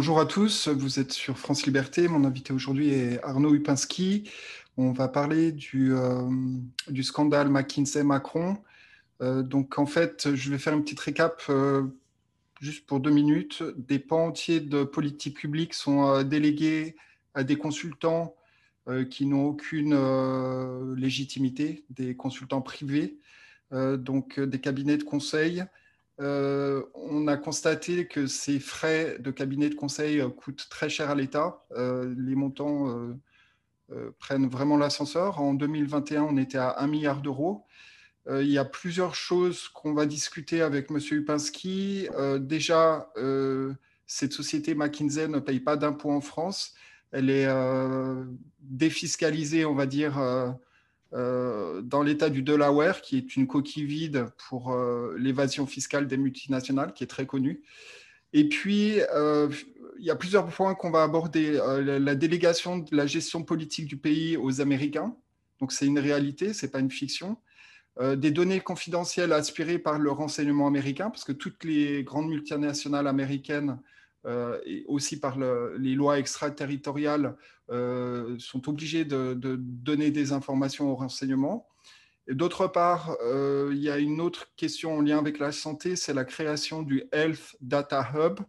Bonjour à tous, vous êtes sur France Liberté. Mon invité aujourd'hui est Arnaud Upinski. On va parler du, euh, scandale McKinsey-Macron. Euh, donc en fait, je vais faire une petite récap euh, juste pour deux minutes. Des pans entiers de politique publique sont délégués à des consultants qui n'ont aucune légitimité, des consultants privés, donc des cabinets de conseil. Euh, on a constaté que ces frais de cabinet de conseil euh, coûtent très cher à l'État. Euh, les montants prennent vraiment l'ascenseur. En 2021, on était à 1 milliard d'euros. il y a plusieurs choses qu'on va discuter avec M. Upinski. déjà, cette société McKinsey ne paye pas d'impôts en France. Elle est défiscalisée, on va dire, euh, dans l'État du Delaware, qui est une coquille vide pour euh, l'évasion fiscale des multinationales, qui est très connue. Et puis, euh, il y a plusieurs points qu'on va aborder. la délégation de la gestion politique du pays aux Américains. Donc, c'est une réalité, ce n'est pas une fiction. des données confidentielles aspirées par le renseignement américain, parce que toutes les grandes multinationales américaines euh, et aussi par les lois extraterritoriales, euh, sont obligés de, donner des informations au renseignement. D'autre part, euh, il y a une autre question en lien avec la santé, c'est la création du Health Data Hub,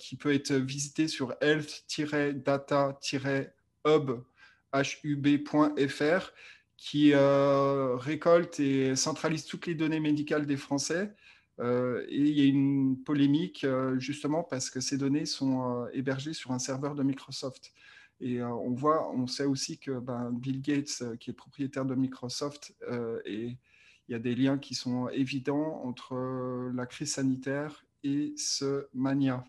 qui peut être visité sur health-data-hub.fr, qui récolte et centralise toutes les données médicales des Français euh, et il y a une polémique euh, justement parce que ces données sont euh, hébergées sur un serveur de Microsoft. Et on voit, on sait aussi que ben, Bill Gates, qui est propriétaire de Microsoft, et il y a des liens qui sont évidents entre la crise sanitaire et ce mania.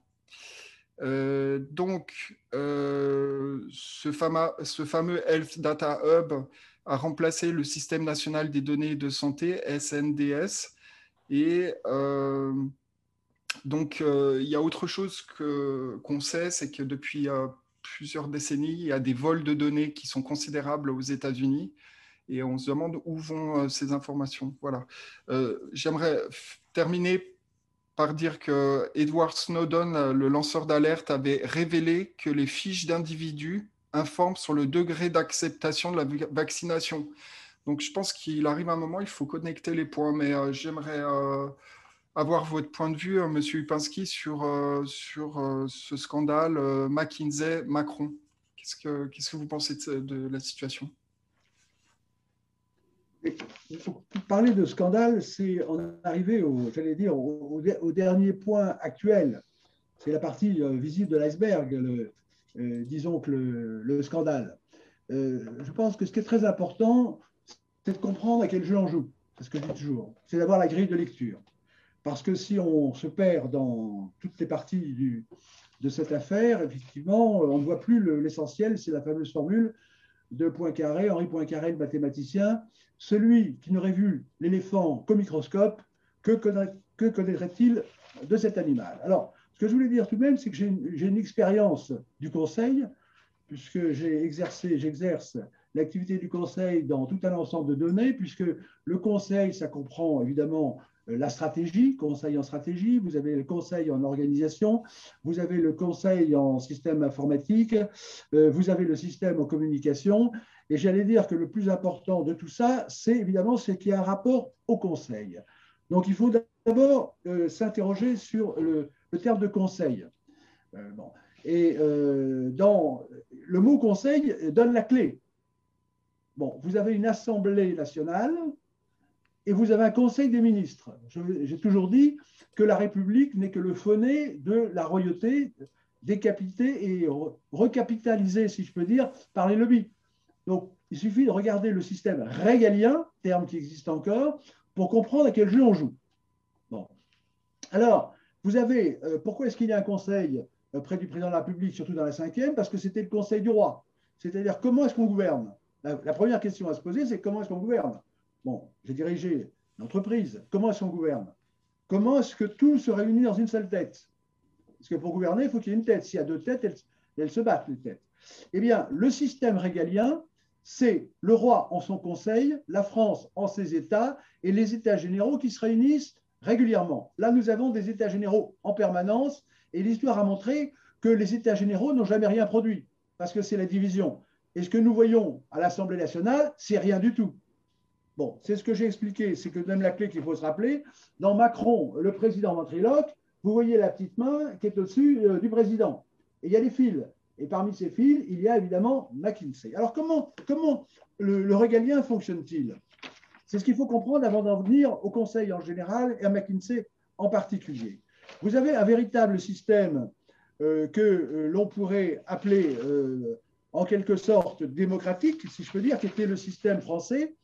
donc, ce, fameux, ce fameux Health Data Hub a remplacé le système national des données de santé, SNDS, et euh, donc, euh, il y a autre chose qu'on sait, c'est que depuis euh, plusieurs décennies, il y a des vols de données qui sont considérables aux États-Unis. Et on se demande où vont ces informations. Voilà. J'aimerais terminer par dire que Edward Snowden, le lanceur d'alerte, avait révélé que les fiches d'individus informent sur le degré d'acceptation de la vaccination. Donc je pense qu'il arrive un moment, il faut connecter les points, mais euh, j'aimerais euh, avoir votre point de vue. Euh, Monsieur Upinski, sur, sur ce scandale McKinsey-Macron. Qu'est-ce que, qu'est-ce que vous pensez de, la situation? Parler de scandale, c'est en arriver au, j'allais dire, au, dernier point actuel. C'est la partie visible de l'iceberg, disons que le, le scandale. je pense que ce qui est très important, c'est de comprendre à quel jeu on joue. C'est ce que je dis toujours. C'est d'avoir la grille de lecture. Parce que si on se perd dans toutes les parties de cette affaire, effectivement, on ne voit plus l'essentiel. C'est la fameuse formule de Poincaré, Henri Poincaré, le mathématicien. Celui qui n'aurait vu l'éléphant qu'au microscope, que, connaîtrait-il de cet animal? Alors, ce que je voulais dire tout de même, c'est que j'ai une expérience du conseil, puisque j'ai exercé, j'exerce l'activité du conseil dans tout un ensemble de données, puisque le conseil, ça comprend évidemment euh, la stratégie, conseil en stratégie, vous avez le conseil en organisation, vous avez le conseil en système informatique, euh, vous avez le système en communication, et j'allais dire que le plus important de tout ça, c'est évidemment c'est qu'il y a un rapport au conseil. Donc il faut d'abord euh, s'interroger sur le, terme de conseil. Et dans le mot conseil donne la clé. Vous avez une Assemblée nationale et vous avez un Conseil des ministres. J'ai toujours dit que la République n'est que le phoné de la royauté décapitée et recapitalisée, si je peux dire, par les lobbies. Donc, il suffit de regarder le système régalien, terme qui existe encore, pour comprendre à quel jeu on joue. Bon. Alors, vous avez, euh, pourquoi est-ce qu'il y a un conseil euh, près du président de la République, surtout dans la cinquième? Parce que c'était le conseil du roi. C'est-à-dire, comment est-ce qu'on gouverne? La, première question à se poser, c'est comment est-ce qu'on gouverne? Bon, j'ai dirigé une entreprise. Comment est-ce qu'on gouverne? Comment est-ce que tout se réunit dans une seule tête? Parce que pour gouverner, il faut qu'il y ait une tête. S'il y a deux têtes, elles, se battent, les têtes. Eh bien, le système régalien, c'est le roi en son conseil, la France en ses États et les États généraux qui se réunissent régulièrement. Là, nous avons des États généraux en permanence et l'histoire a montré que les États généraux n'ont jamais rien produit, parce que c'est la division. Et ce que nous voyons à l'Assemblée nationale, c'est rien du tout. Bon, c'est ce que j'ai expliqué, c'est que même la clé qu'il faut se rappeler. Dans Macron, le président ventriloque, vous voyez la petite main qui est au-dessus euh, du président. Et il y a des fils. Et parmi ces fils, il y a évidemment McKinsey. Alors comment, comment le, le régalien fonctionne-t-il? C'est ce qu'il faut comprendre avant d'en venir au Conseil en général et à McKinsey en particulier. Vous avez un véritable système euh, que euh, l'on pourrait appeler en quelque sorte démocratique, si je peux dire, qui était le système français,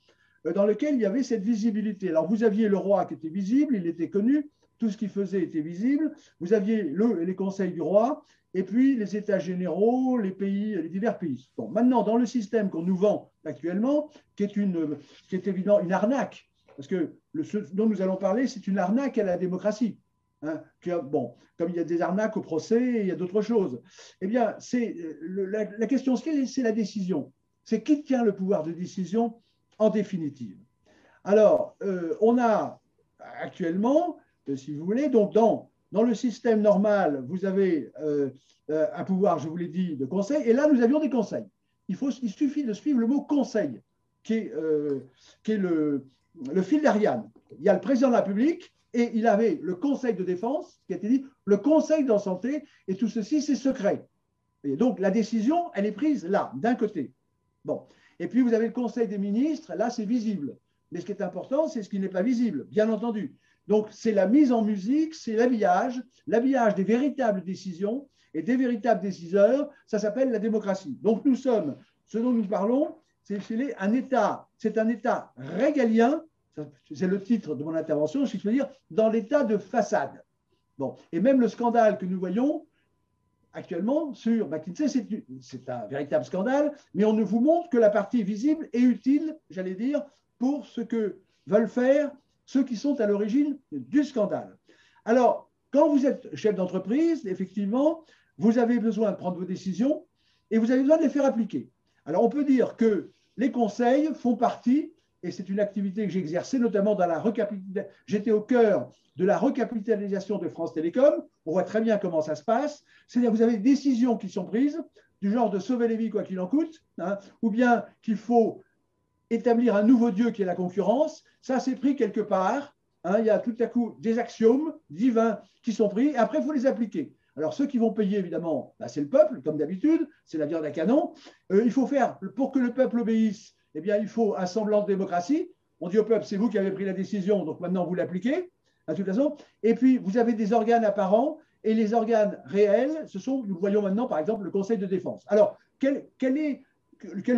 dans lequel il y avait cette visibilité. Alors vous aviez le roi qui était visible, il était connu, tout ce qu'il faisait était visible, vous aviez le, les conseils du roi, et puis les États généraux, les pays, les divers pays. Bon, maintenant, dans le système qu'on nous vend actuellement, qui est, une, qui est évidemment une arnaque, parce que le, ce dont nous allons parler, c'est une arnaque à la démocratie. Hein, bon, comme il y a des arnaques au procès, il y a d'autres choses. Eh bien, c'est la, la, question, c'est la décision. C'est qui tient le pouvoir de décision en définitive. Alors, euh, on a actuellement, euh, si vous voulez, donc dans, dans le système normal, vous avez euh, euh, un pouvoir, je vous l'ai dit, de conseil, et là, nous avions des conseils. Il, faut, il suffit de suivre le mot conseil, qui est, euh, le fil d'Ariane. Il y a le président de la République et il avait le conseil de défense qui a été dit, le conseil de santé, et tout ceci, c'est secret. Et donc, la décision, elle est prise là, d'un côté. Bon. Et puis, vous avez le conseil des ministres, là, c'est visible. Mais ce qui est important, c'est ce qui n'est pas visible, bien entendu. Donc, c'est la mise en musique, c'est l'habillage, l'habillage des véritables décisions et des véritables déciseurs. Ça s'appelle la démocratie. Donc, nous sommes, ce dont nous parlons, c'est un État, c'est un État régalien c'est le titre de mon intervention, je veux dire, dans l'état de façade. Bon, et même le scandale que nous voyons actuellement sur McKinsey, c'est un véritable scandale, mais on ne vous montre que la partie visible et utile, j'allais dire, pour ce que veulent faire ceux qui sont à l'origine du scandale. Alors, quand vous êtes chef d'entreprise, effectivement, vous avez besoin de prendre vos décisions et vous avez besoin de les faire appliquer. Alors, on peut dire que les conseils font partie et c'est une activité que j'ai exercée notamment dans la recapitalisation. J'étais au cœur de la recapitalisation de France Télécom. On voit très bien comment ça se passe. C'est-à-dire vous avez des décisions qui sont prises, du genre de sauver les vies quoi qu'il en coûte, hein, ou bien qu'il faut établir un nouveau Dieu qui est la concurrence. Ça, c'est pris quelque part. Hein. il y a tout à coup des axiomes divins qui sont pris, après, il faut les appliquer. Alors, ceux qui vont payer, évidemment, bah, c'est le peuple, comme d'habitude, c'est la viande à canon. Euh, il faut faire, pour que le peuple obéisse, eh bien, il faut un semblant de démocratie. On dit au peuple, c'est vous qui avez pris la décision, donc maintenant vous l'appliquez, à toute façon. Et puis, vous avez des organes apparents, et les organes réels, ce sont, nous voyons maintenant, par exemple, le Conseil de défense. Alors, quel,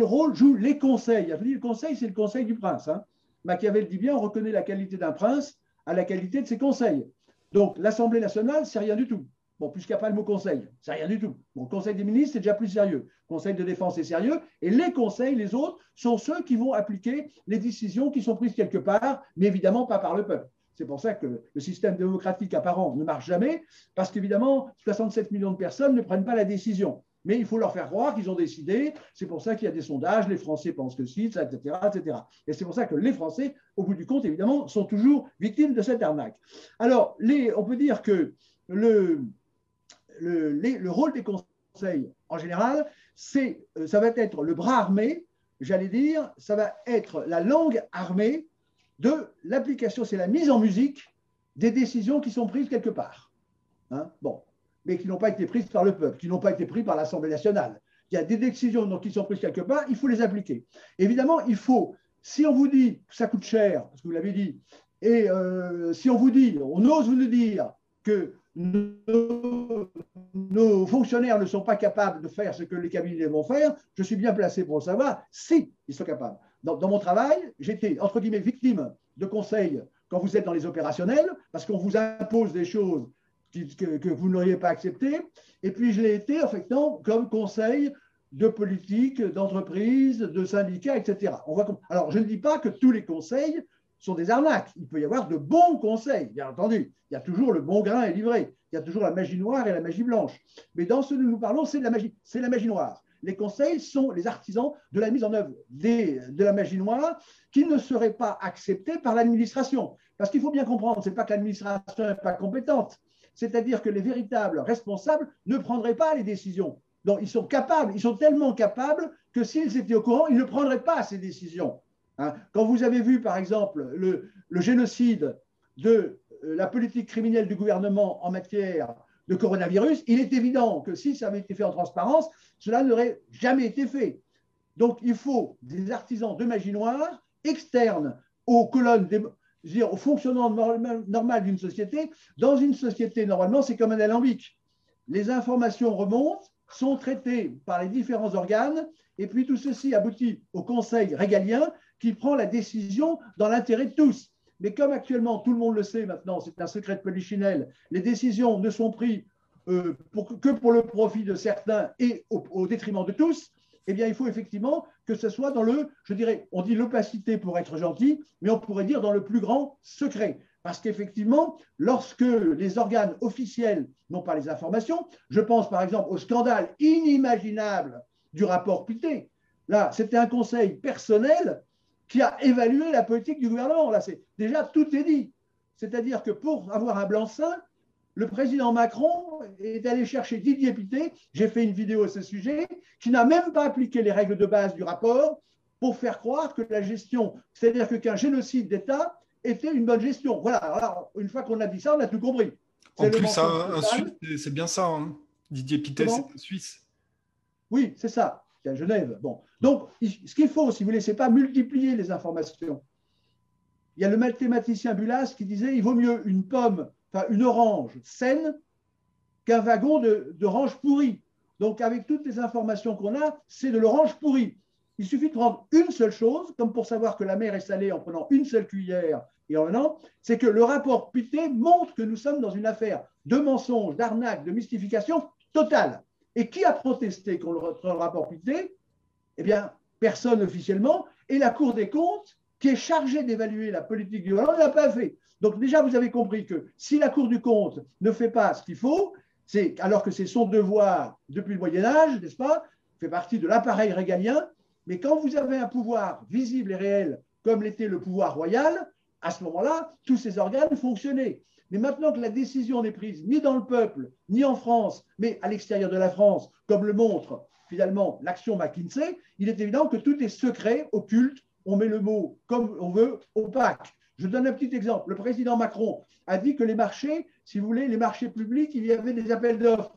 rôle jouent les conseils? Le conseil, c'est le conseil du prince. Hein. Machiavel dit bien, on reconnaît la qualité d'un prince à la qualité de ses conseils. Donc, l'Assemblée nationale, c'est rien du tout. Bon, puisqu'il n'y a pas le mot conseil, c'est rien du tout. Bon, conseil des ministres, c'est déjà plus sérieux. Conseil de défense, c'est sérieux. Et les conseils, les autres, sont ceux qui vont appliquer les décisions qui sont prises quelque part, mais évidemment pas par le peuple. C'est pour ça que le système démocratique apparent ne marche jamais, parce qu'évidemment, 67 millions de personnes ne prennent pas la décision. Mais il faut leur faire croire qu'ils ont décidé. C'est pour ça qu'il y a des sondages, les Français pensent que si, etc. etc. Et c'est pour ça que les Français, au bout du compte, évidemment, sont toujours victimes de cette arnaque. Alors, on peut dire que le, le, rôle des conseils, en général, c'est, euh, ça va être le bras armé, j'allais dire, ça va être la langue armée de l'application, c'est la mise en musique des décisions qui sont prises quelque part. Hein bon, mais qui n'ont pas été prises par le peuple, qui n'ont pas été prises par l'Assemblée nationale. Il y a des décisions qui sont prises quelque part, il faut les appliquer. Évidemment, il faut, si on vous dit que ça coûte cher, parce que vous l'avez dit, et euh, si on vous dit, on ose vous le dire, que nos, fonctionnaires ne sont pas capables de faire ce que les cabinets vont faire, je suis bien placé pour savoir si ils sont capables. Dans, mon travail, j'étais, entre guillemets, victime de conseils quand vous êtes dans les opérationnels, parce qu'on vous impose des choses que, vous n'auriez pas acceptées. Et puis, je l'ai été, en fait, comme conseil de politique, d'entreprise, de syndicats, etc. On Alors, je ne dis pas que tous les conseils sont des arnaques. Il peut y avoir de bons conseils, bien entendu. Il y a toujours le bon grain et livré. Il y a toujours la magie noire et la magie blanche. Mais dans ce dont nous parlons, c'est la magie. C'est la magie noire. Les conseils sont les artisans de la mise en œuvre de la magie noire qui ne serait pas acceptée par l'administration. Parce qu'il faut bien comprendre, ce n'est pas que l'administration n'est pas compétente, c'est-à-dire que les véritables responsables ne prendraient pas les décisions. Donc, ils sont capables, ils sont tellement capables que s'ils étaient au courant, ils ne prendraient pas ces décisions. Hein. Quand vous avez vu, par exemple, le, génocide de euh, la politique criminelle du gouvernement en matière de coronavirus, il est évident que si ça avait été fait en transparence, cela n'aurait jamais été fait. Donc, il faut des artisans de magie noire externes aux colonnes, dire, au fonctionnement normal d'une société. Dans une société, normalement, c'est comme un alambic. Les informations remontent, sont traitées par les différents organes, et puis tout ceci aboutit au Conseil régalien qui prend la décision dans l'intérêt de tous. Mais comme actuellement, tout le monde le sait maintenant, c'est un secret de polichinelle, les décisions ne sont prises euh, que pour le profit de certains et au, détriment de tous, eh bien, il faut effectivement que ce soit dans le, je dirais, on dit l'opacité pour être gentil, mais on pourrait dire dans le plus grand secret. Parce qu'effectivement, lorsque les organes officiels n'ont pas les informations, je pense par exemple au scandale inimaginable du rapport Pité. Là, c'était un conseil personnel qui a évalué la politique du gouvernement. Là, c'est déjà tout est dit. C'est-à-dire que pour avoir un blanc-seing, le président Macron est allé chercher Didier Pité, j'ai fait une vidéo à ce sujet, qui n'a même pas appliqué les règles de base du rapport pour faire croire que la gestion, c'est-à-dire que qu'un génocide d'État était une bonne gestion. Voilà, alors, une fois qu'on a dit ça, on a tout compris. En plus, un, Suisse, c'est bien ça. Hein. Didier Pité, c'est un Suisse. Oui, c'est ça. C'est à Genève. Bon. Donc, ce qu'il faut, si vous voulez, c'est pas multiplier les informations. Il y a le mathématicien Bulas qui disait il vaut mieux une pomme, enfin une orange saine qu'un wagon d'orange pourri. Donc, avec toutes les informations qu'on a, c'est de l'orange pourrie. Il suffit de prendre une seule chose, comme pour savoir que la mer est salée en prenant une seule cuillère et en un c'est que le rapport Pité montre que nous sommes dans une affaire de mensonge, d'arnaque, de mystification totale. Et qui a protesté contre le rapport Pité Eh bien, personne officiellement. Et la Cour des comptes, qui est chargée d'évaluer la politique du gouvernement, ne l'a pas fait. Donc déjà, vous avez compris que si la Cour du compte ne fait pas ce qu'il faut, c'est alors que c'est son devoir depuis le Moyen Âge, n'est-ce pas? Fait partie de l'appareil régalien. Mais quand vous avez un pouvoir visible et réel, comme l'était le pouvoir royal, à ce moment-là, tous ces organes fonctionnaient. Mais maintenant que la décision n'est prise ni dans le peuple, ni en France, mais à l'extérieur de la France, comme le montre finalement l'action McKinsey, il est évident que tout est secret, occulte, on met le mot comme on veut, opaque. Je donne un petit exemple. Le président Macron a dit que les marchés, si vous voulez, les marchés publics, il y avait des appels d'offres.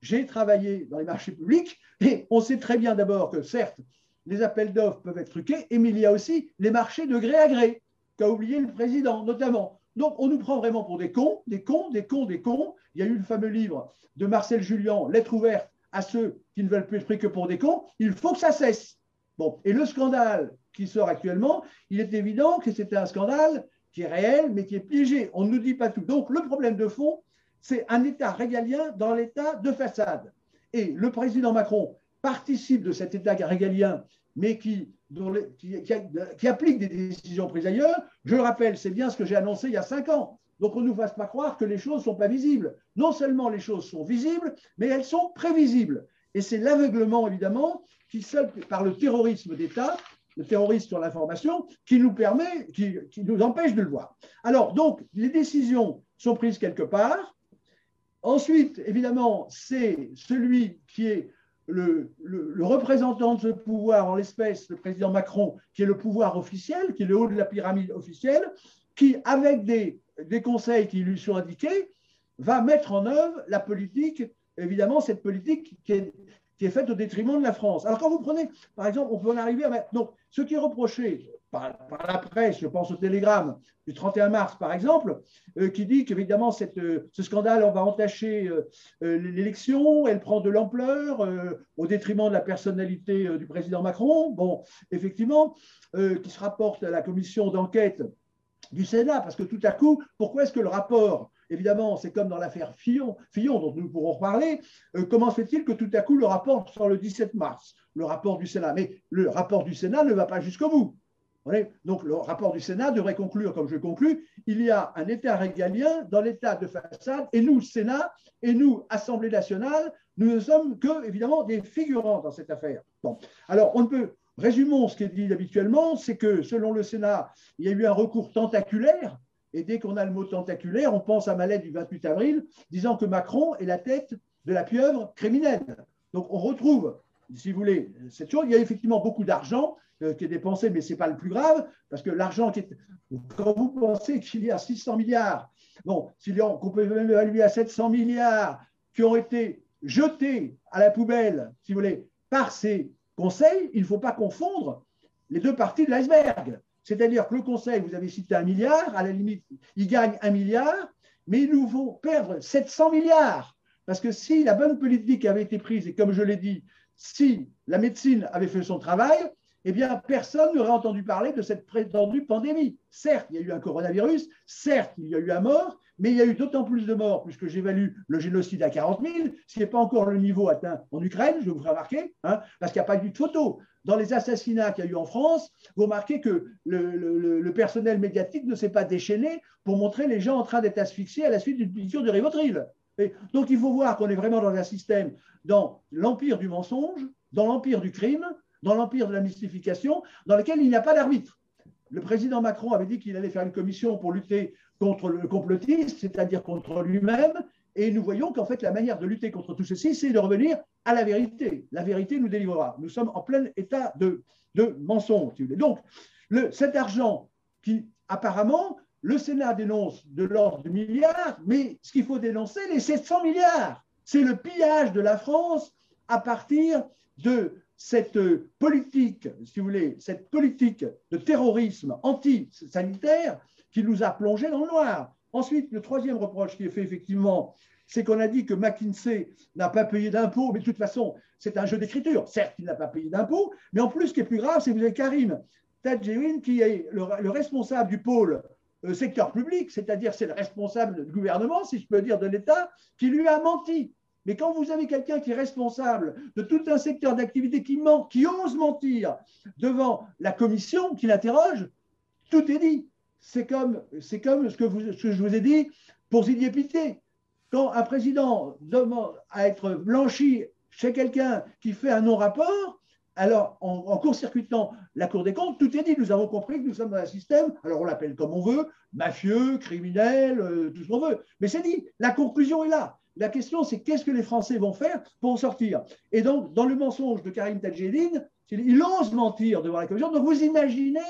J'ai travaillé dans les marchés publics et on sait très bien d'abord que certes, les appels d'offres peuvent être truqués, mais il y a aussi les marchés de gré à gré, qu'a oublié le président notamment. Donc, on nous prend vraiment pour des cons, des cons, des cons, des cons. Il y a eu le fameux livre de Marcel Julien, Lettre ouverte à ceux qui ne veulent plus être pris que pour des cons. Il faut que ça cesse. Bon, et le scandale qui sort actuellement, il est évident que c'était un scandale qui est réel, mais qui est piégé. On ne nous dit pas tout. Donc, le problème de fond, c'est un État régalien dans l'État de façade. Et le président Macron participe de cet État régalien, mais qui qui, applique des décisions prises ailleurs. Je le rappelle, c'est bien ce que j'ai annoncé il y a cinq ans. Donc on ne nous fasse pas croire que les choses ne sont pas visibles. Non seulement les choses sont visibles, mais elles sont prévisibles. Et c'est l'aveuglement, évidemment, qui seul, par le terrorisme d'État, le terrorisme sur l'information, qui qui, qui nous empêche de le voir. Alors, donc, les décisions sont prises quelque part. Ensuite, évidemment, c'est celui qui est le, représentant de ce pouvoir, en l'espèce le président Macron, qui est le pouvoir officiel, qui est le haut de la pyramide officielle, qui, avec des, conseils qui lui sont indiqués, va mettre en œuvre la politique, évidemment, cette politique qui est, qui est faite au détriment de la France. Alors quand vous prenez, par exemple, on peut en arriver à... Donc, ce qui est reproché par, la presse, je pense au télégramme du 31 mars par exemple, euh, qui dit qu'évidemment euh, ce scandale on va entacher euh, l'élection, elle prend de l'ampleur au détriment de la personnalité du président Macron. Bon, effectivement, qui se rapporte à la commission d'enquête du Sénat, parce que tout à coup, pourquoi est-ce que le rapport Évidemment, c'est comme dans l'affaire Fillon, Fillon, dont nous pourrons reparler. comment se fait-il que tout à coup le rapport sort le 17 mars, le rapport du Sénat? Mais le rapport du Sénat ne va pas jusqu'au bout. Donc le rapport du Sénat devrait conclure, comme je conclus, il y a un État régalien dans l'État de façade, et nous, Sénat, et nous, Assemblée nationale, nous ne sommes que, évidemment, des figurants dans cette affaire. Bon. Alors, on ne peut. Résumons ce qui est dit habituellement, c'est que selon le Sénat, il y a eu un recours tentaculaire Et dès qu'on a le mot tentaculaire, on pense à ma du 28 avril disant que Macron est la tête de la pieuvre criminelle. Donc on retrouve, si vous voulez, cette chose. Il y a effectivement beaucoup d'argent qui est dépensé, mais ce n'est pas le plus grave, parce que l'argent qui est. Quand vous pensez qu'il y a 600 milliards, bon, qu'on peut même évaluer à 700 milliards qui ont été jetés à la poubelle, si vous voulez, par ces conseils, il ne faut pas confondre les deux parties de l'iceberg. C'est-à-dire que le Conseil, vous avez cité un milliard, à la limite, il gagne un milliard, mais ils nous font perdre 700 milliards. Parce que si la bonne politique avait été prise, et comme je l'ai dit, si la médecine avait fait son travail, eh bien, personne n'aurait entendu parler de cette prétendue pandémie. Certes, il y a eu un coronavirus, certes, il y a eu un mort, mais il y a eu d'autant plus de morts, puisque j'évalue le génocide à 40 000, ce n'est pas encore le niveau atteint en Ukraine, je vous ferai remarquer, hein, parce qu'il n'y a pas eu de photo. Dans les assassinats qu'il y a eu en France, vous remarquez que le, personnel médiatique ne s'est pas déchaîné pour montrer les gens en train d'être asphyxiés à la suite d'une piqûre de Rivotril. donc il faut voir qu'on est vraiment dans un système, dans l'empire du mensonge, dans l'empire du crime, dans l'empire de la mystification, dans lequel il n'y a pas d'arbitre. Le président Macron avait dit qu'il allait faire une commission pour lutter contre le complotisme, c'est-à-dire contre lui-même, et nous voyons qu'en fait, la manière de lutter contre tout ceci, c'est de revenir à la vérité. La vérité nous délivrera. Nous sommes en plein état de, de mensonge. Donc, cet argent qui, apparemment, le Sénat dénonce de l'ordre de milliards, mais ce qu'il faut dénoncer, les 700 milliards. C'est le pillage de la France à partir de cette politique, si vous voulez, cette politique de terrorisme anti-sanitaire qui nous a plongés dans le noir. Ensuite, le troisième reproche qui est fait effectivement, c'est qu'on a dit que McKinsey n'a pas payé d'impôts, mais de toute façon, c'est un jeu d'écriture. Certes, il n'a pas payé d'impôts, mais en plus, ce qui est plus grave, c'est que vous avez Karim Tadjewin, qui est le, responsable du pôle euh, secteur public, c'est-à-dire c'est le responsable du gouvernement, si je peux dire, de l'État, qui lui a menti. Mais quand vous avez quelqu'un qui est responsable de tout un secteur d'activité qui ment, qui ose mentir devant la commission qui l'interroge, tout est dit. C'est comme, ce, que je vous ai dit pour Zidier Pité. Quand un président demande à être blanchi chez quelqu'un qui fait un non-rapport, alors en, court-circuitant la Cour des comptes, tout est dit. Nous avons compris que nous sommes dans un système, alors on l'appelle comme on veut, mafieux, criminel, euh, tout ce qu'on veut. Mais c'est dit, la conclusion est là. La question, c'est qu'est-ce que les Français vont faire pour en sortir? Et donc, dans le mensonge de Karim Tadjedine, il ose mentir devant la commission. Donc, vous imaginez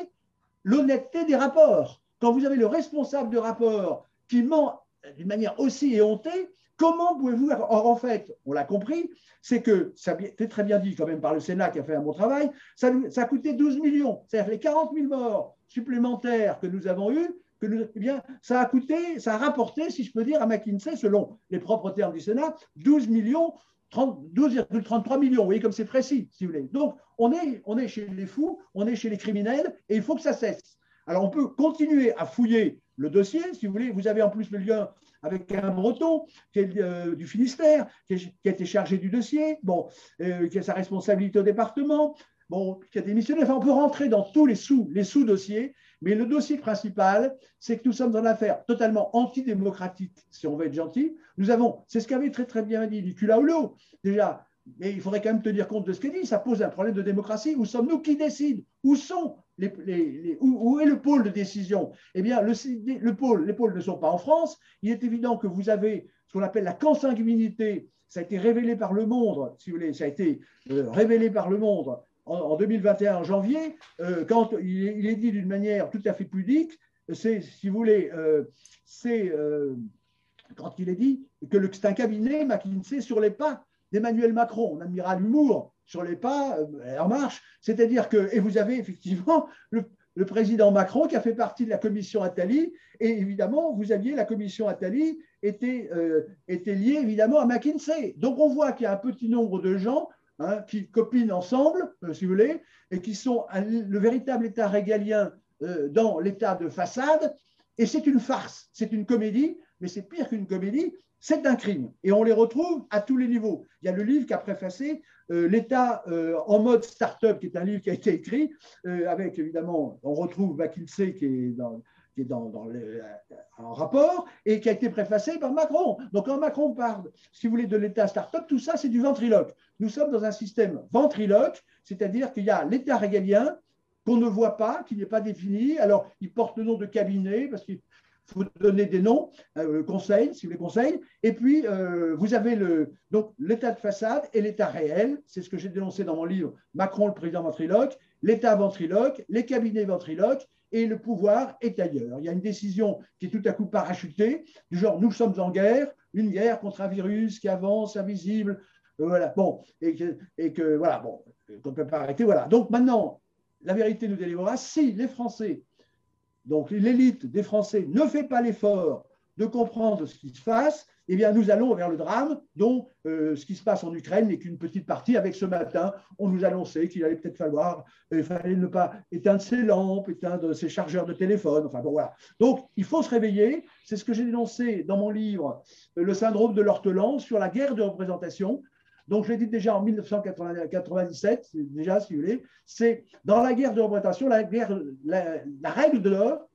l'honnêteté des rapports. Quand vous avez le responsable de rapport qui ment d'une manière aussi éhontée, comment pouvez-vous. Or, en fait, on l'a compris, c'est que, ça été très bien dit quand même par le Sénat qui a fait un bon travail, ça, ça a coûté 12 millions. C'est-à-dire les 40 000 morts supplémentaires que nous avons eus, que eh bien, ça a coûté, ça a rapporté, si je peux dire, à McKinsey, selon les propres termes du Sénat, 12 millions 12,33 millions. Vous voyez comme c'est précis, si vous voulez. Donc, on est, on est chez les fous, on est chez les criminels, et il faut que ça cesse. Alors, on peut continuer à fouiller le dossier, si vous voulez. Vous avez en plus le lien avec un breton qui est euh, du Finistère, qui, a été chargé du dossier, bon, euh, qui a sa responsabilité au département, bon, qui a démissionné. Enfin, on peut rentrer dans tous les sous-dossiers, mais le dossier principal, c'est que nous sommes dans affaire totalement antidémocratique, si on veut être gentil. Nous avons, c'est ce qu'avait très très bien dit Nicolas Hulot, déjà, mais il faudrait quand même tenir compte de ce qu'il dit, ça pose un problème de démocratie. Où sommes-nous? Qui décide? Où sont les, est le pôle de décision? Eh bien, le, le pôle, les pôles ne sont pas en France. Il est évident que vous avez ce qu'on appelle la consanguinité. Ça a été révélé par le monde, si vous voulez, ça a été euh, révélé par le monde en, 2021, en janvier, euh, quand il est, dit d'une manière tout à fait pudique, c'est, si vous voulez, euh, c'est euh, quand il est dit que c'est un cabinet McKinsey sur les pas d'Emmanuel Macron. On admira l'humour sur les pas en marche. C'est-à-dire que, et vous avez effectivement le, président Macron qui a fait partie de la commission Attali, et évidemment, vous aviez la commission Attali était, était liée évidemment à McKinsey. Donc on voit qu'il y a un petit nombre de gens Hein, qui copinent ensemble, euh, si vous voulez, et qui sont le véritable État régalien euh, dans l'État de façade. Et c'est une farce, c'est une comédie, mais c'est pire qu'une comédie, c'est un crime. Et on les retrouve à tous les niveaux. Il y a le livre qui a préfacé euh, L'État en mode start-up, qui est un livre qui a été écrit, avec évidemment, on retrouve McKinsey qui est dans qui est en rapport et qui a été préfacé par Macron. Donc quand Macron parle, si vous voulez, de l'État start-up, tout ça, c'est du ventriloque. Nous sommes dans un système ventriloque, c'est-à-dire qu'il y a l'État régalien qu'on ne voit pas, qui n'est pas défini. Alors, il porte le nom de cabinet parce qu'il faut donner des noms, euh, conseil, si vous les conseils. Et puis, euh, vous avez le, donc, l'état de façade et l'état réel. C'est ce que j'ai dénoncé dans mon livre Macron, le président ventriloque, l'état ventriloque, les cabinets ventriloques et le pouvoir est ailleurs. Il y a une décision qui est tout à coup parachutée, du genre nous sommes en guerre, une guerre contre un virus qui avance, invisible, euh, voilà, et que, voilà, bon, qu'on ne peut pas arrêter. Donc maintenant, la vérité nous délivrera si les Français donc l'élite des Français ne fait pas l'effort de comprendre ce qui se passe, eh bien nous allons vers le drame dont euh, ce qui se passe en Ukraine n'est qu'une petite partie. Avec ce matin, on nous annonçait qu'il allait peut-être falloir, il fallait ne pas éteindre ses lampes, éteindre ses chargeurs de téléphone. Enfin bon voilà. Donc il faut se réveiller. C'est ce que j'ai dénoncé dans mon livre, Le syndrome de l'ortelan sur la guerre de représentation. Donc, je l'ai dit déjà en 1997, déjà, si vous voulez, c'est dans la guerre de représentation, la, guerre, la, règle de l'or,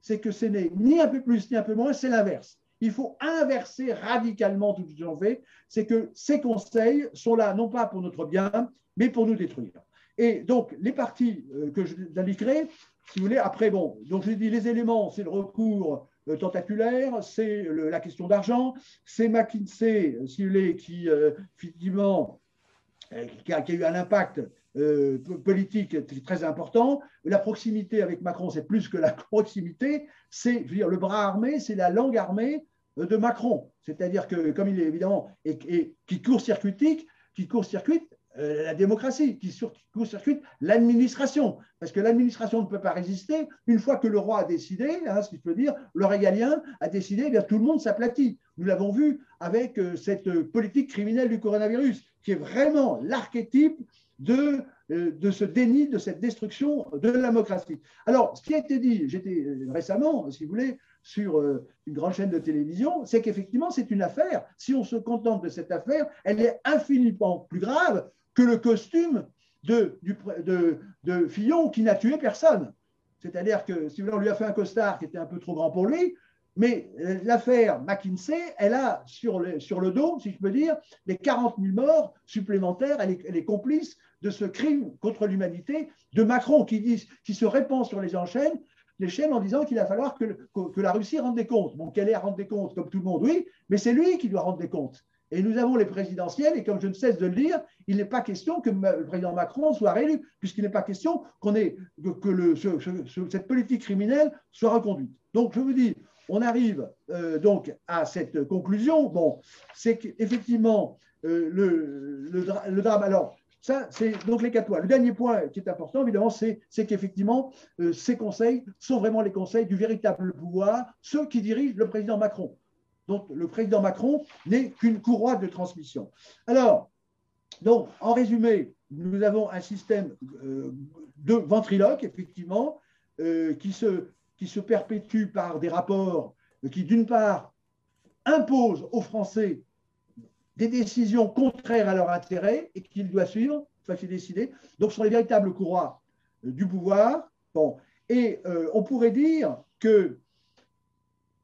c'est que ce n'est ni un peu plus ni un peu moins, c'est l'inverse. Il faut inverser radicalement tout ce que j'en fais. C'est que ces conseils sont là non pas pour notre bien, mais pour nous détruire. Et donc, les parties euh, que je indiquerai, si vous voulez, après, bon, donc je dit les éléments, c'est le recours tentaculaire, c'est la question d'argent, c'est McKinsey, si vous voulez, qui, euh, effectivement, euh, qui a, eu un impact euh, politique très important. La proximité avec Macron, c'est plus que la proximité, c'est dire le bras armé, c'est la langue armée de Macron. C'est-à-dire que, comme il est évidemment, et, qui court-circuite, qui court-circuite euh, la démocratie, qui court-circuite l'administration. Parce que l'administration ne peut pas résister. Une fois que le roi a décidé, hein, si je peux dire, le régalien a décidé, eh bien, tout le monde s'aplatit. Nous l'avons vu avec euh, cette politique criminelle du coronavirus, qui est vraiment l'archétype de, euh, de ce déni, de cette destruction de la démocratie. Alors, ce qui a été dit, j'étais récemment, si vous voulez, sur euh, une grande chaîne de télévision, c'est qu'effectivement, c'est une affaire. Si on se contente de cette affaire, elle est infiniment plus grave que le costume de, de, Fillon qui n'a tué personne. C'est-à-dire que, si vous voulez, on lui a fait un costard qui était un peu trop grand pour lui, mais euh, l'affaire McKinsey, elle a sur le, sur le dos, si je peux dire, les 40 000 morts supplémentaires, elle est, complice de ce crime contre l'humanité de Macron qui, se répand sur les enchaînes les chaînes en disant qu'il va falloir que, la Russie rende des comptes. Bon, qu'elle ait à rendre des comptes comme tout le monde, oui, mais c'est lui qui doit rendre des comptes. Et nous avons les présidentielles, et comme je ne cesse de le dire, il n'est pas question que le président Macron soit réélu, puisqu'il n'est pas question qu'on ait, que cette politique criminelle soit reconduite. Donc, je vous dis, on arrive euh, donc à cette conclusion. Bon, c'est qu'effectivement, euh, le, drame. Alors, ça, c'est donc les quatre points. Le dernier point qui est important, évidemment, c'est qu'effectivement, euh, ces conseils sont vraiment les conseils du véritable pouvoir, ceux qui dirigent le président Macron. Donc, le président Macron n'est qu'une courroie de transmission. Alors, donc, en résumé, nous avons un système de ventriloque, effectivement, qui, se, qui se perpétue par des rapports qui, d'une part, imposent aux Français des décisions contraires à leur intérêt et qu'il doit suivre, soit qu'il décidé. Donc, ce sont les véritables courroies euh, du pouvoir. Bon. Et euh, on pourrait dire que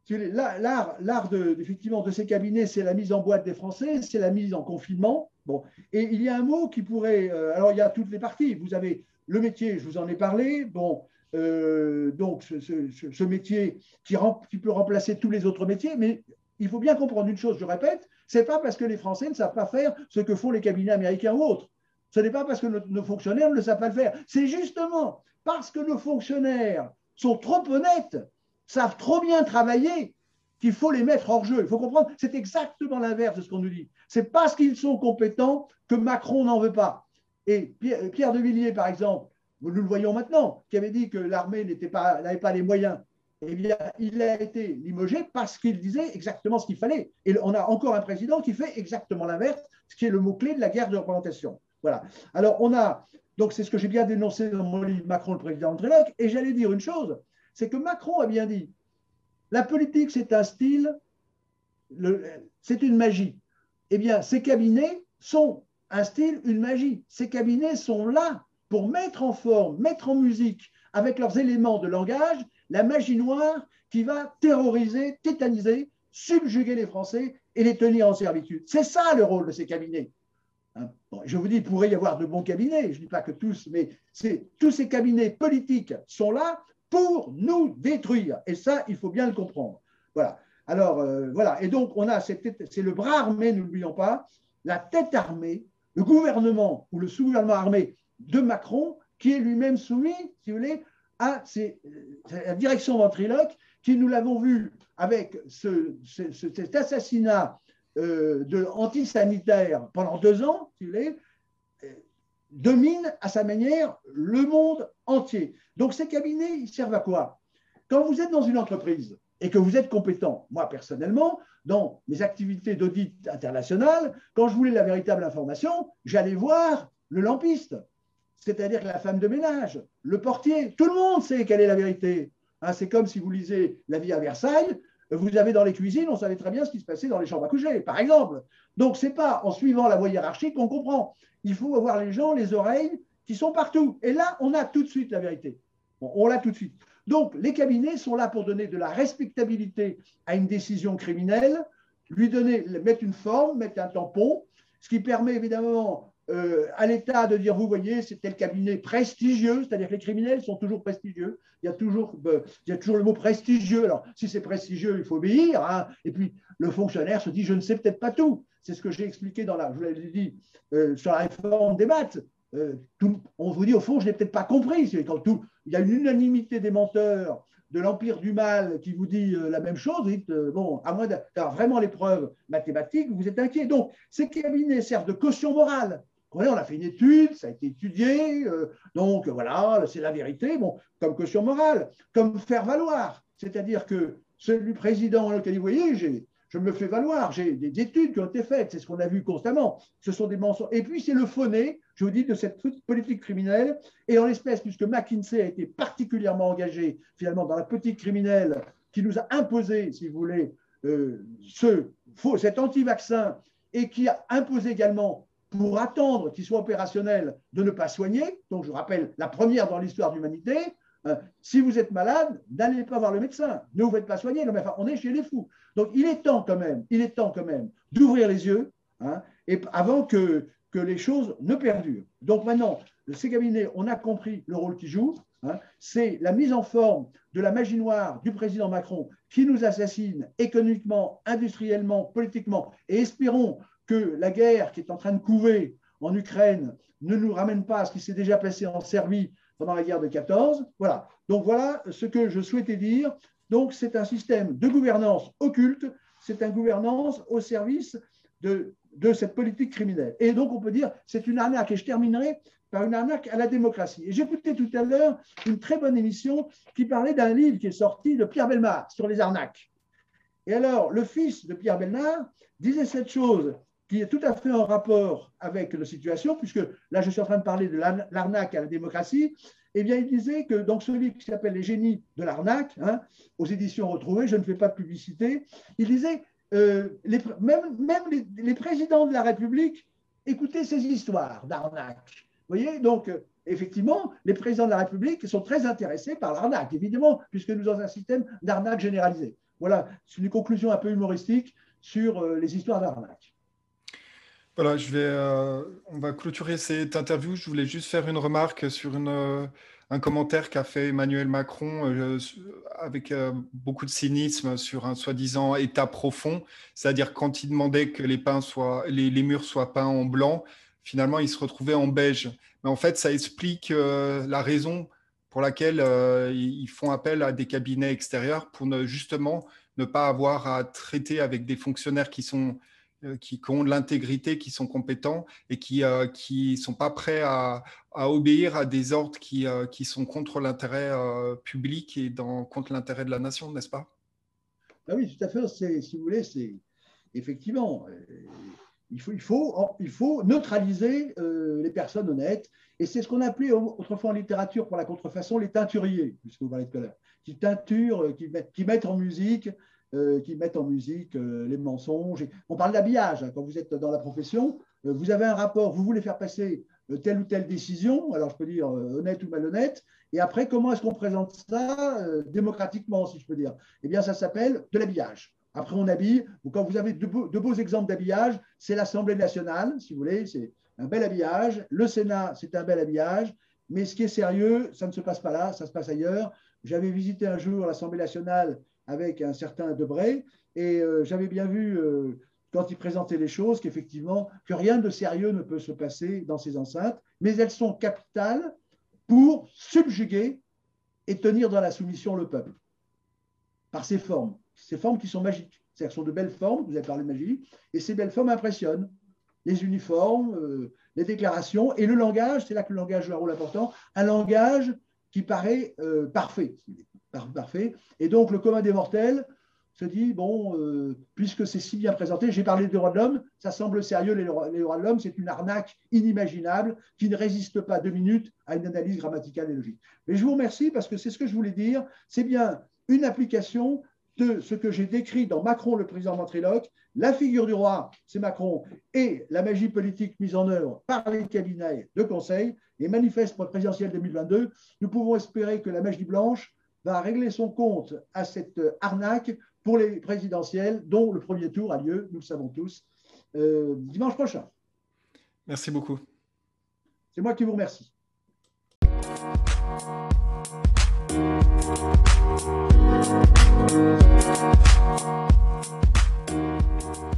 l'art de, effectivement, de ces cabinets, c'est la mise en boîte des Français, c'est la mise en confinement. Bon. Et il y a un mot qui pourrait. Euh, alors, il y a toutes les parties. Vous avez le métier, je vous en ai parlé. Bon. Donc, ce, métier qui, peut remplacer tous les autres métiers, mais il faut bien comprendre une chose, je répète, c'est pas parce que les Français ne savent pas faire ce que font les cabinets américains ou autres. Ce n'est pas parce que nos, fonctionnaires ne savent pas le faire. C'est justement parce que nos fonctionnaires sont trop honnêtes, savent trop bien travailler, qu'il faut les mettre hors jeu. Il faut comprendre, c'est exactement l'inverse de ce qu'on nous dit. C'est parce qu'ils sont compétents que Macron n'en veut pas. Et Pierre de Villiers, par exemple, nous le voyons maintenant, qui avait dit que l'armée n'avait pas, les moyens eh bien, il a été limogé parce qu'il disait exactement ce qu'il fallait. Et on a encore un président qui fait exactement l'inverse, ce qui est le mot-clé de la guerre de représentation. Voilà. Alors, on a, donc c'est ce que j'ai bien dénoncé dans mon livre Macron, le président de et j'allais dire une chose, c'est que Macron a bien dit, la politique, c'est un style, c'est une magie. Eh bien, ces cabinets sont un style, une magie. Ces cabinets sont là pour mettre en forme, mettre en musique, avec leurs éléments de langage, la magie noire qui va terroriser, tétaniser, subjuguer les Français et les tenir en servitude. C'est ça le rôle de ces cabinets. Hein, je vous dis, il pourrait y avoir de bons cabinets, je ne dis pas que tous, mais tous ces cabinets politiques sont là pour nous détruire. Et ça, il faut bien le comprendre. Voilà. Alors, euh, voilà. Et donc, on a, c'est le bras armé, n'oublions pas, la tête armée, le gouvernement ou le sous-gouvernement armé de Macron, qui est lui-même soumis, si vous voulez, à, la direction ventriloque, qui nous l'avons vu avec cet assassinat euh, antisanitaire pendant deux ans, euh, domine à sa manière le monde entier. Donc ces cabinets, ils servent à quoi? Quand vous êtes dans une entreprise et que vous êtes compétent, moi personnellement, dans mes activités d'audit international, quand je voulais la véritable information, j'allais voir le lampiste, c'est-à-dire la femme de ménage, le portier. Tout le monde sait quelle est la vérité. Hein, c'est comme si vous lisez La vie à Versailles, vous avez dans les cuisines, on savait très bien ce qui se passait dans les chambres à coucher, par exemple. Donc, ce n'est pas en suivant la voie hiérarchique qu'on comprend. Il faut avoir les gens, les oreilles qui sont partout. Et là, on a tout de suite la vérité. on l'a tout de suite. Donc, les cabinets sont là pour donner de la respectabilité à une décision criminelle, lui donner, mettre une forme, mettre un tampon, ce qui permet évidemment euh, à l'État de dire, vous voyez, c'est tel cabinet prestigieux, c'est-à-dire que les criminels sont toujours prestigieux. Il y a toujours, euh, il y a toujours le mot prestigieux. Alors, si c'est prestigieux, il faut obéir. Hein. Et puis, le fonctionnaire se dit, je ne sais peut-être pas tout. C'est ce que j'ai expliqué dans la, je vous l'ai dit, euh, sur la réforme des maths. on vous dit, au fond, je n'ai peut-être pas compris. Il y a une unanimité des menteurs de l'empire du mal qui vous dit la même chose, vous dites, bon, à moins d'avoir vraiment les preuves mathématiques, vous êtes inquiet. Donc, ces cabinets servent de caution morale on a fait une étude, ça a été étudié, euh, donc voilà, c'est la vérité, comme caution morale, comme faire valoir. C'est-à-dire que celui président lequel vous voyez, je me fais valoir, j'ai des études qui ont été faites, c'est ce qu'on a vu constamment, ce sont des mensonges. Et puis c'est le fauné, je vous dis, de cette politique criminelle. Et en l'espèce, puisque McKinsey a été particulièrement engagé finalement dans la politique criminelle qui nous a imposé, si vous voulez, euh, ce, cet anti-vaccin et qui a imposé également pour attendre qu'il soit opérationnel de ne pas soigner. Donc, je rappelle, la première dans l'histoire de l'humanité, euh, si vous êtes malade, n'allez pas voir le médecin. Ne vous faites pas soigner. mais enfin, on est chez les fous. Donc, il est temps quand même, il est temps quand même d'ouvrir les yeux hein, et avant que, que les choses ne perdurent. Donc maintenant, ces cabinets, on a compris le rôle qu'ils jouent. Hein. c'est la mise en forme de la magie noire du président Macron qui nous assassine économiquement, industriellement, politiquement. Et espérons que la guerre qui est en train de couver en Ukraine ne nous ramène pas à ce qui s'est déjà passé en Serbie pendant la guerre de 14. Voilà. Donc voilà ce que je souhaitais dire. Donc c'est un système de gouvernance occulte, c'est une gouvernance au service de, de cette politique criminelle. Et donc on peut dire c'est une arnaque. Et je terminerai par une arnaque à la démocratie. Et j'écoutais tout à l'heure une très bonne émission qui parlait d'un livre qui est sorti de Pierre Belmar sur les arnaques. Et alors, le fils de Pierre Belmar disait cette chose qui est tout à fait en rapport avec la situation, puisque là, je suis en train de parler de l'arnaque à la démocratie. Eh bien, il disait que dans ce livre qui s'appelle Les génies de l'arnaque, hein, aux éditions retrouvées, je ne fais pas de publicité, il disait euh, même les, présidents de la République écoutaient ces histoires d'arnaque. Vous voyez, donc, euh, effectivement, les présidents de la République sont très intéressés par l'arnaque, évidemment, puisque nous sommes dans un système d'arnaque généralisée. Voilà, c'est une conclusion un peu humoristique sur euh, les histoires d'arnaque. Voilà, je vais, euh, on va clôturer cette interview. Je voulais juste faire une remarque sur euh, un commentaire qu'a fait Emmanuel Macron euh, avec beaucoup de cynisme sur un soi-disant état profond, c'est-à-dire quand il demandait que les, murs soient peints en blanc, finalement il se retrouvait en beige. Mais en fait, ça explique la raison pour laquelle ils font appel à des cabinets extérieurs pour justement ne pas avoir à traiter avec des fonctionnaires qui sont euh, qui, ont de l'intégrité, qui sont compétents et qui ne euh, sont pas prêts à, obéir à des ordres qui, euh, qui sont contre l'intérêt public et dans, contre l'intérêt de la nation, n'est-ce pas? Ah Oui, tout à fait. Si vous voulez, c'est effectivement, il faut, il, faut, il faut neutraliser les personnes honnêtes. Et c'est ce qu'on appelait autrefois en littérature pour la contrefaçon les teinturiers, puisque vous parlez tout à l'heure, qui teinturent, qui, qui mettent en musique euh, qui mettent en musique euh, les mensonges. On parle d'habillage. Hein. Quand vous êtes dans la profession, euh, vous avez un rapport, vous voulez faire passer telle ou telle décision, alors je peux dire honnête ou malhonnête, et après, comment est-ce qu'on présente ça démocratiquement, si je peux dire? Eh bien, ça s'appelle de l'habillage. Après, on habille. Quand vous avez de beaux exemples d'habillage, c'est l'Assemblée nationale, si vous voulez, c'est un bel habillage. Le Sénat, c'est un bel habillage. Mais ce qui est sérieux, ça ne se passe pas là, ça se passe ailleurs. J'avais visité un jour l'Assemblée nationale avec un certain Debray. Et euh, j'avais bien vu, euh, quand il présentait les choses, qu'effectivement, que rien de sérieux ne peut se passer dans ces enceintes, mais elles sont capitales pour subjuguer et tenir dans la soumission le peuple. Par ces formes, ces formes qui sont magiques. C'est-à-dire sont de belles formes, vous avez parlé de magie, et ces belles formes impressionnent. Les uniformes, euh, les déclarations, et le langage, c'est là que le langage joue un rôle important, un langage qui paraît parfait, parfait. Et donc le commun des mortels se dit, bon, euh, puisque c'est si bien présenté, j'ai parlé des droits de l'homme, ça semble sérieux, les, droits de l'homme, c'est une arnaque inimaginable qui ne résiste pas deux minutes à une analyse grammaticale et logique. Mais je vous remercie parce que c'est ce que je voulais dire, c'est bien une application de ce que j'ai décrit dans Macron, le président ventriloque, la figure du roi, c'est Macron, et la magie politique mise en œuvre par les cabinets de conseil, les manifestes présidentiels 2022, nous pouvons espérer que la magie blanche va régler son compte à cette arnaque pour les présidentielles, dont le premier tour a lieu, nous le savons tous, euh, dimanche prochain. Merci beaucoup. C'est moi qui vous remercie. Thank you.